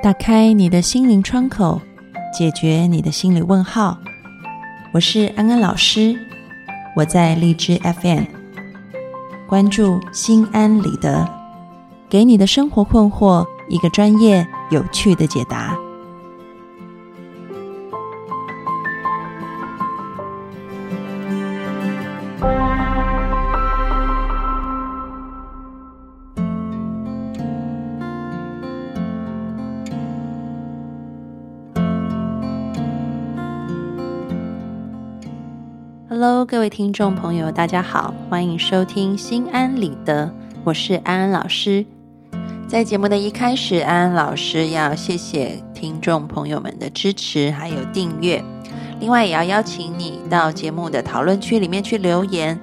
打开你的心灵窗口，解决你的心理问号。我是安安老师，我在荔枝 FM，关注心安理得，给你的生活困惑一个专业、有趣的解答。Hello，各位听众朋友，大家好，欢迎收听心安理得，我是安安老师。在节目的一开始，安安老师要谢谢听众朋友们的支持还有订阅，另外也要邀请你到节目的讨论区里面去留言，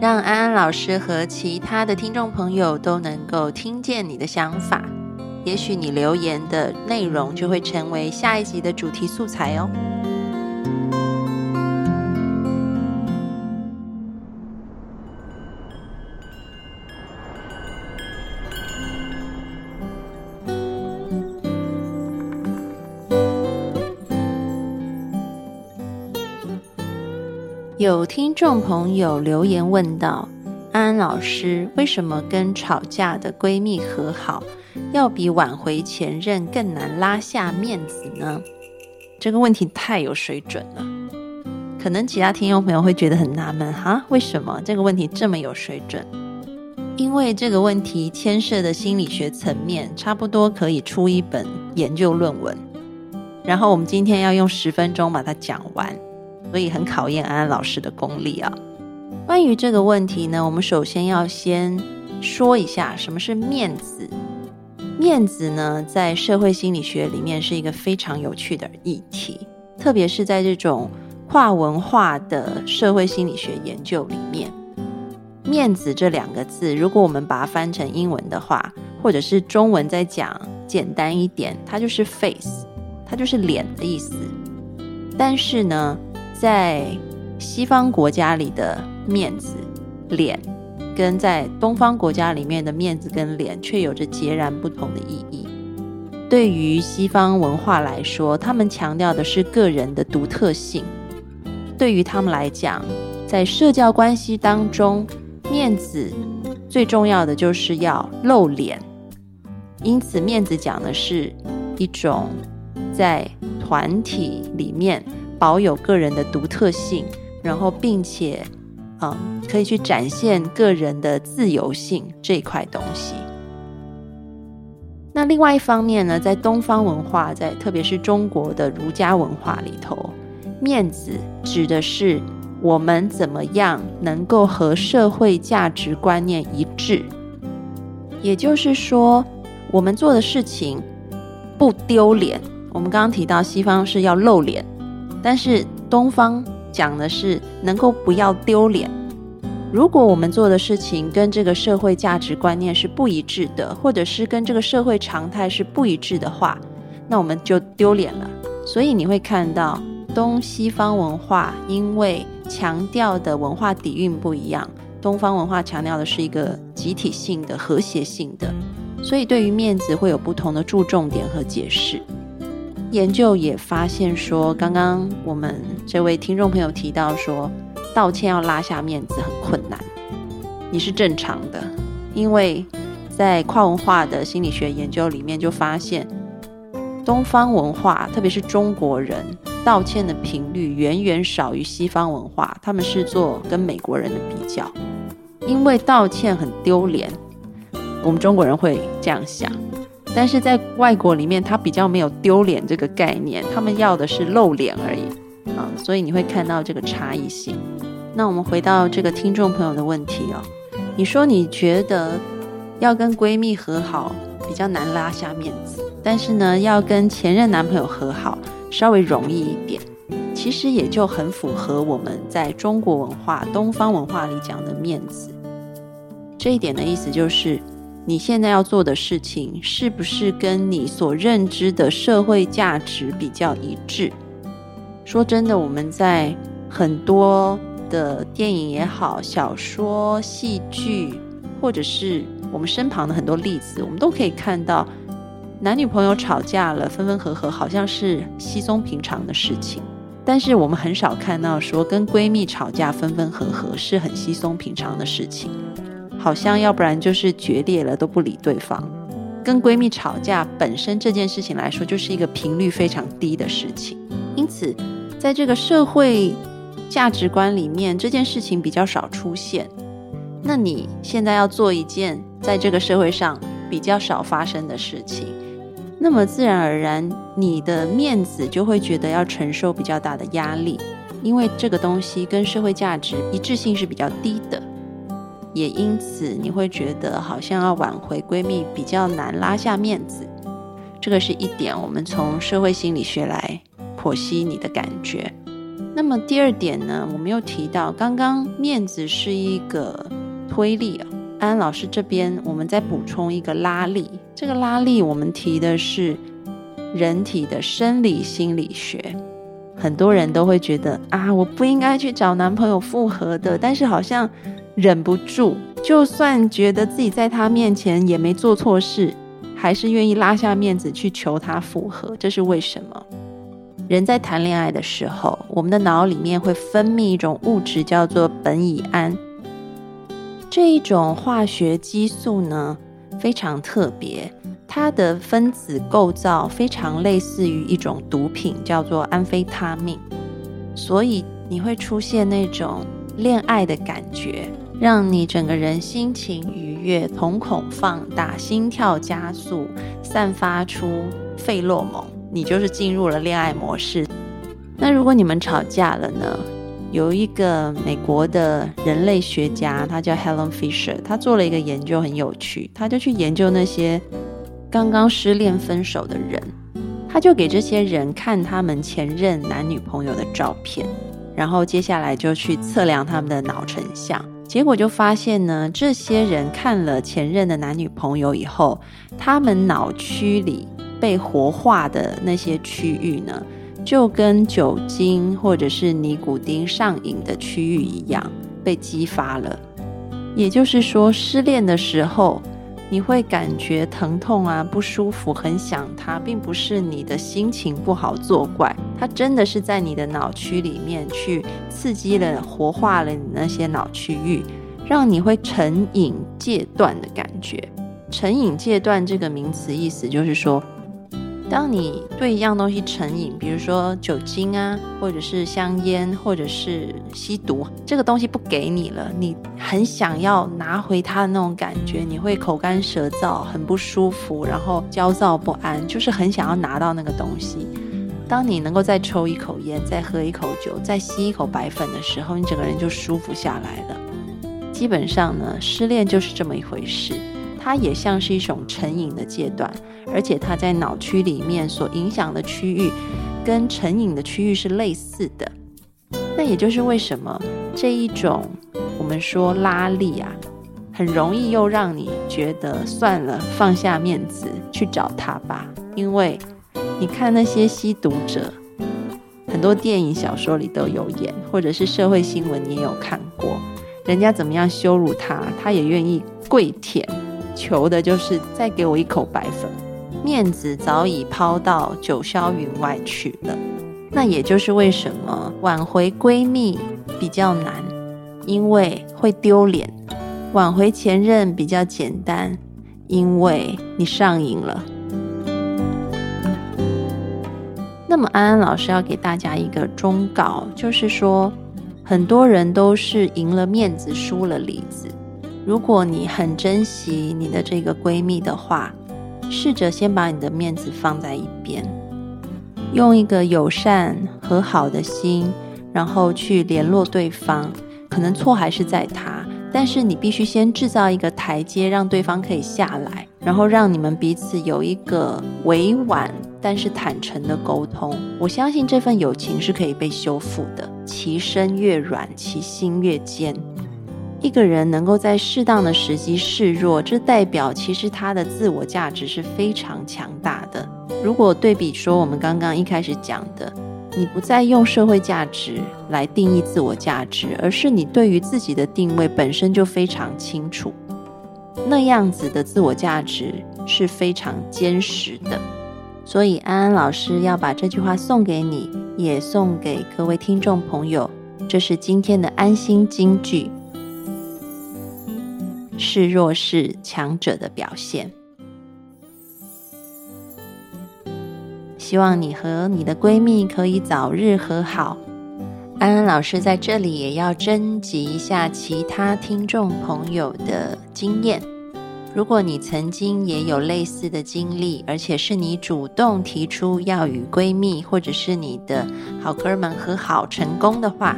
让安安老师和其他的听众朋友都能够听见你的想法。也许你留言的内容就会成为下一集的主题素材哦。有听众朋友留言问到：安安老师，为什么跟吵架的闺蜜和好，要比挽回前任更难拉下面子呢？这个问题太有水准了，可能其他听众朋友会觉得很纳闷哈，为什么这个问题这么有水准？因为这个问题牵涉的心理学层面，差不多可以出一本研究论文。然后我们今天要用十分钟把它讲完。所以很考验安安老师的功力啊。关于这个问题呢，我们首先要先说一下什么是面子。面子呢，在社会心理学里面是一个非常有趣的议题，特别是在这种跨文化的社会心理学研究里面，面子这两个字，如果我们把它翻成英文的话，或者是中文再讲简单一点，它就是 face，它就是脸的意思。但是呢，在西方国家里的面子、脸，跟在东方国家里面的面子跟脸，却有着截然不同的意义。对于西方文化来说，他们强调的是个人的独特性。对于他们来讲，在社交关系当中，面子最重要的就是要露脸。因此，面子讲的是一种在团体里面。保有个人的独特性，然后并且，嗯，可以去展现个人的自由性这块东西。那另外一方面呢，在东方文化，在特别是中国的儒家文化里头，面子指的是我们怎么样能够和社会价值观念一致，也就是说，我们做的事情不丢脸。我们刚刚提到西方是要露脸。但是东方讲的是能够不要丢脸。如果我们做的事情跟这个社会价值观念是不一致的，或者是跟这个社会常态是不一致的话，那我们就丢脸了。所以你会看到东西方文化因为强调的文化底蕴不一样，东方文化强调的是一个集体性的、和谐性的，所以对于面子会有不同的注重点和解释。研究也发现说，刚刚我们这位听众朋友提到说，道歉要拉下面子很困难，你是正常的，因为在跨文化的心理学研究里面就发现，东方文化，特别是中国人道歉的频率远远少于西方文化，他们是做跟美国人的比较，因为道歉很丢脸，我们中国人会这样想。但是在外国里面，他比较没有丢脸这个概念，他们要的是露脸而已啊，所以你会看到这个差异性。那我们回到这个听众朋友的问题哦，你说你觉得要跟闺蜜和好比较难拉下面子，但是呢，要跟前任男朋友和好稍微容易一点，其实也就很符合我们在中国文化、东方文化里讲的面子。这一点的意思就是。你现在要做的事情是不是跟你所认知的社会价值比较一致？说真的，我们在很多的电影也好、小说、戏剧，或者是我们身旁的很多例子，我们都可以看到，男女朋友吵架了，分分合合，好像是稀松平常的事情。但是我们很少看到说跟闺蜜吵架分分合合是很稀松平常的事情，好像要不然就是决裂了都不理对方。跟闺蜜吵架本身这件事情来说，就是一个频率非常低的事情。因此，在这个社会价值观里面，这件事情比较少出现。那你现在要做一件在这个社会上比较少发生的事情，那么自然而然你的面子就会觉得要承受比较大的压力，因为这个东西跟社会价值一致性是比较低的，也因此你会觉得好像要挽回闺蜜比较难拉下面子，这个是一点我们从社会心理学来剖析你的感觉。那么第二点呢，我们又提到刚刚面子是一个。推力啊，安安老师这边，我们再补充一个拉力。这个拉力，我们提的是人体的生理心理学。很多人都会觉得啊，我不应该去找男朋友复合的，但是好像忍不住，就算觉得自己在他面前也没做错事，还是愿意拉下面子去求他复合。这是为什么？人在谈恋爱的时候，我们的脑里面会分泌一种物质，叫做苯乙胺。这一种化学激素呢，非常特别，它的分子构造非常类似于一种毒品，叫做安非他命，所以你会出现那种恋爱的感觉，让你整个人心情愉悦，瞳孔放大，心跳加速，散发出费洛蒙，你就是进入了恋爱模式。那如果你们吵架了呢？有一个美国的人类学家，他叫 Helen Fisher，他做了一个研究，很有趣。他就去研究那些刚刚失恋分手的人，他就给这些人看他们前任男女朋友的照片，然后接下来就去测量他们的脑成像。结果就发现呢，这些人看了前任的男女朋友以后，他们脑区里被活化的那些区域呢？就跟酒精或者是尼古丁上瘾的区域一样被激发了，也就是说，失恋的时候你会感觉疼痛啊、不舒服、很想他，并不是你的心情不好作怪，它真的是在你的脑区里面去刺激了、活化了你那些脑区域，让你会成瘾戒断的感觉。成瘾戒断这个名词意思就是说。当你对一样东西成瘾，比如说酒精啊，或者是香烟，或者是吸毒，这个东西不给你了，你很想要拿回它的那种感觉，你会口干舌燥，很不舒服，然后焦躁不安，就是很想要拿到那个东西。当你能够再抽一口烟，再喝一口酒，再吸一口白粉的时候，你整个人就舒服下来了。基本上呢，失恋就是这么一回事。它也像是一种成瘾的阶段，而且它在脑区里面所影响的区域，跟成瘾的区域是类似的。那也就是为什么这一种我们说拉力啊，很容易又让你觉得算了，放下面子去找他吧。因为你看那些吸毒者，很多电影、小说里都有演，或者是社会新闻你也有看过，人家怎么样羞辱他，他也愿意跪舔。求的就是再给我一口白粉，面子早已抛到九霄云外去了。那也就是为什么挽回闺蜜比较难，因为会丢脸；挽回前任比较简单，因为你上瘾了。那么安安老师要给大家一个忠告，就是说，很多人都是赢了面子，输了里子。如果你很珍惜你的这个闺蜜的话，试着先把你的面子放在一边，用一个友善和好的心，然后去联络对方。可能错还是在他，但是你必须先制造一个台阶，让对方可以下来，然后让你们彼此有一个委婉但是坦诚的沟通。我相信这份友情是可以被修复的。其身越软，其心越坚。一个人能够在适当的时机示弱，这代表其实他的自我价值是非常强大的。如果对比说我们刚刚一开始讲的，你不再用社会价值来定义自我价值，而是你对于自己的定位本身就非常清楚。那样子的自我价值是非常坚实的。所以安安老师要把这句话送给你，也送给各位听众朋友。这是今天的安心金句：示弱是强者的表现。希望你和你的闺蜜可以早日和好。安安老师在这里也要征集一下其他听众朋友的经验。如果你曾经也有类似的经历，而且是你主动提出要与闺蜜或者是你的好哥们和好成功的话，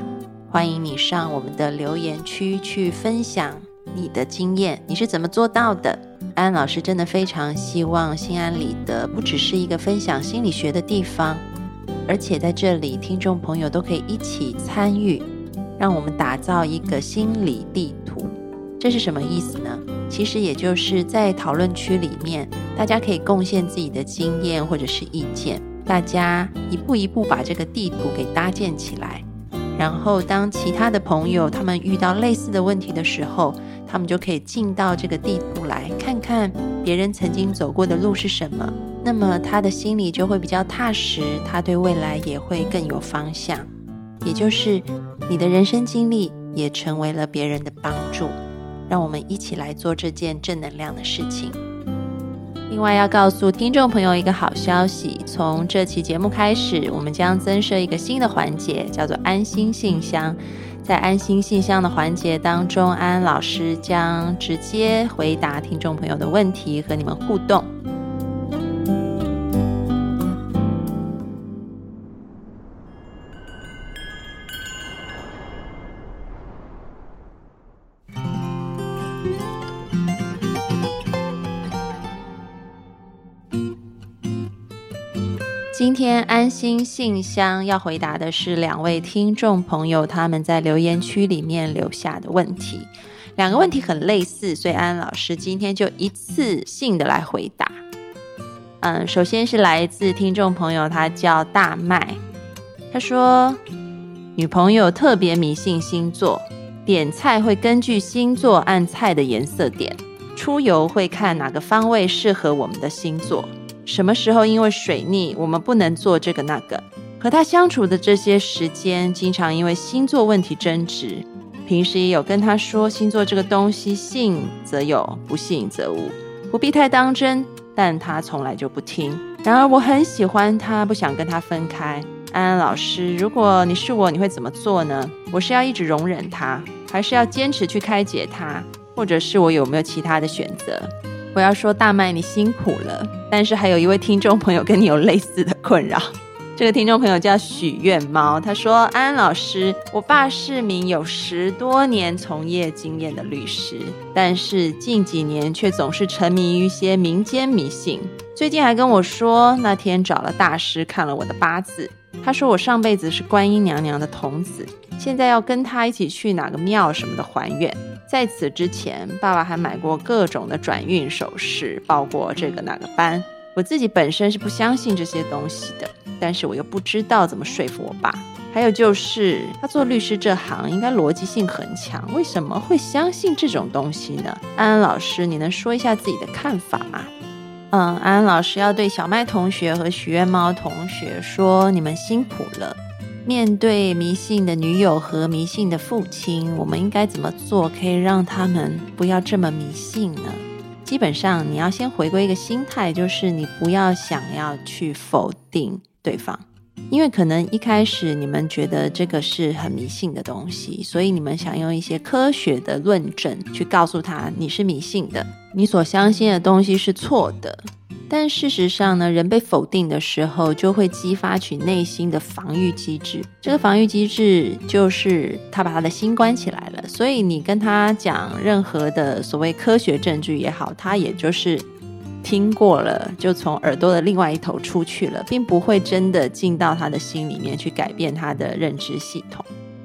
欢迎你上我们的留言区去分享你的经验，你是怎么做到的？安老师真的非常希望心安理得不只是一个分享心理学的地方，而且在这里听众朋友都可以一起参与，让我们打造一个心理地图。这是什么意思呢？其实也就是在讨论区里面，大家可以贡献自己的经验或者是意见，大家一步一步把这个地图给搭建起来。然后当其他的朋友他们遇到类似的问题的时候，他们就可以进到这个地步来看看别人曾经走过的路是什么，那么他的心里就会比较踏实，他对未来也会更有方向。也就是你的人生经历也成为了别人的帮助，让我们一起来做这件正能量的事情。另外要告诉听众朋友一个好消息，从这期节目开始，我们将增设一个新的环节，叫做安心信箱。在安心信箱的环节当中，安安老师将直接回答听众朋友的问题，和你们互动。天安心信箱要回答的是两位听众朋友他们在留言区里面留下的问题，两个问题很类似，所以安安老师今天就一次性的来回答。嗯，首先是来自听众朋友，他叫大麦，他说女朋友特别迷信星座，点菜会根据星座按菜的颜色点，出游会看哪个方位适合我们的星座。什么时候因为水逆，我们不能做这个那个？和他相处的这些时间，经常因为星座问题争执。平时也有跟他说，星座这个东西，信则有，不信则无，不必太当真。但他从来就不听。然而我很喜欢他，不想跟他分开。安安老师，如果你是我，你会怎么做呢？我是要一直容忍他，还是要坚持去开解他？或者是我有没有其他的选择？我要说大麦，你辛苦了。但是还有一位听众朋友跟你有类似的困扰，这个听众朋友叫许愿猫，他说：安安老师，我爸是名有十多年从业经验的律师，但是近几年却总是沉迷于一些民间迷信。最近还跟我说，那天找了大师看了我的八字，他说我上辈子是观音娘娘的童子，现在要跟他一起去哪个庙什么的还愿。在此之前，爸爸还买过各种的转运首饰，报过这个那个班。我自己本身是不相信这些东西的，但是我又不知道怎么说服我爸。还有就是，他做律师这行应该逻辑性很强，为什么会相信这种东西呢？安安老师，你能说一下自己的看法吗？嗯，安安老师要对小麦同学和许愿猫同学说，你们辛苦了。面对迷信的女友和迷信的父亲，我们应该怎么做可以让他们不要这么迷信呢？基本上，你要先回归一个心态，就是你不要想要去否定对方，因为可能一开始你们觉得这个是很迷信的东西，所以你们想用一些科学的论证去告诉他你是迷信的，你所相信的东西是错的。但事实上呢，人被否定的时候，就会激发起内心的防御机制。这个防御机制就是他把他的心关起来了。所以你跟他讲任何的所谓科学证据也好，他也就是听过了，就从耳朵的另外一头出去了，并不会真的进到他的心里面去改变他的认知系统。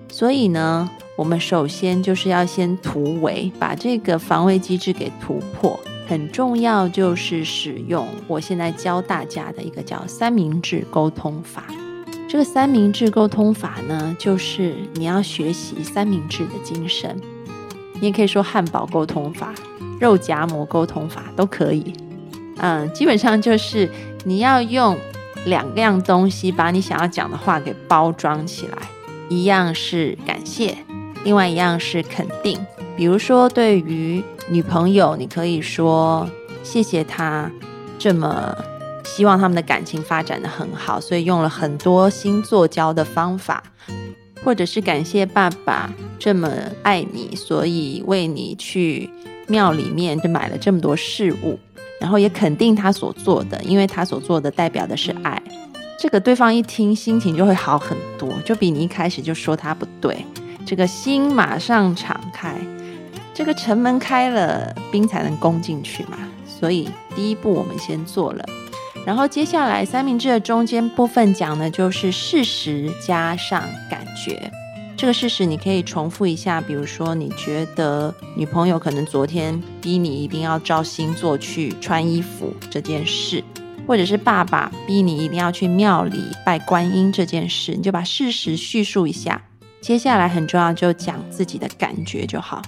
所以呢，我们首先就是要先突围，把这个防卫机制给突破。很重要，就是使用我现在教大家的一个叫三明治沟通法。这个三明治沟通法呢，就是你要学习三明治的精神。你也可以说汉堡沟通法，肉夹馍沟通法都可以。嗯，基本上就是你要用两样东西把你想要讲的话给包装起来，一样是感谢，另外一样是肯定。比如说，对于女朋友，你可以说谢谢她这么希望他们的感情发展的很好，所以用了很多星座交的方法，或者是感谢爸爸这么爱你，所以为你去庙里面就买了这么多事物。然后也肯定他所做的，因为他所做的代表的是爱。这个对方一听，心情就会好很多，就比你一开始就说他不对，这个心马上敞开。这个城门开了，兵才能攻进去嘛。所以第一步我们先做了，然后接下来三明治的中间部分讲的就是事实加上感觉。这个事实你可以重复一下，比如说你觉得女朋友可能昨天逼你一定要照星座去穿衣服这件事，或者是爸爸逼你一定要去庙里拜观音这件事，你就把事实叙述一下。接下来很重要，就讲自己的感觉就好。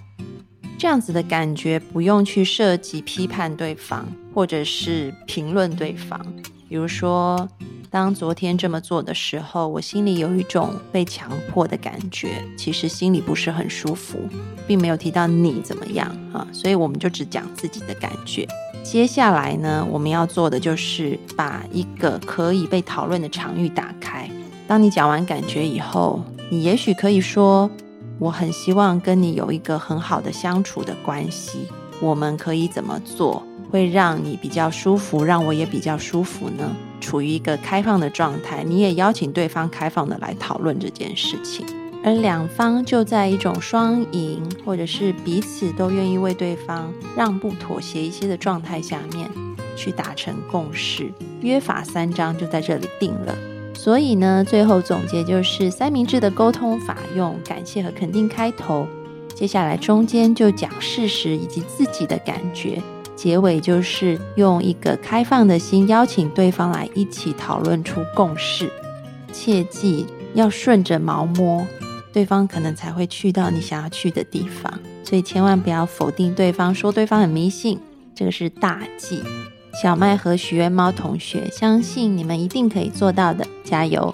这样子的感觉不用去涉及批判对方，或者是评论对方，比如说。当昨天这么做的时候，我心里有一种被强迫的感觉，其实心里不是很舒服，并没有提到你怎么样啊，所以我们就只讲自己的感觉。接下来呢，我们要做的就是把一个可以被讨论的场域打开。当你讲完感觉以后，你也许可以说：“我很希望跟你有一个很好的相处的关系，我们可以怎么做？”会让你比较舒服，让我也比较舒服呢。处于一个开放的状态，你也邀请对方开放的来讨论这件事情，而两方就在一种双赢，或者是彼此都愿意为对方让步、妥协一些的状态下面，去达成共识。约法三章就在这里定了。所以呢，最后总结就是三明治的沟通法，用感谢和肯定开头，接下来中间就讲事实以及自己的感觉。结尾就是用一个开放的心邀请对方来一起讨论出共识，切记要顺着毛摸，对方可能才会去到你想要去的地方。所以千万不要否定对方，说对方很迷信，这个是大忌。小麦和许愿猫同学，相信你们一定可以做到的，加油！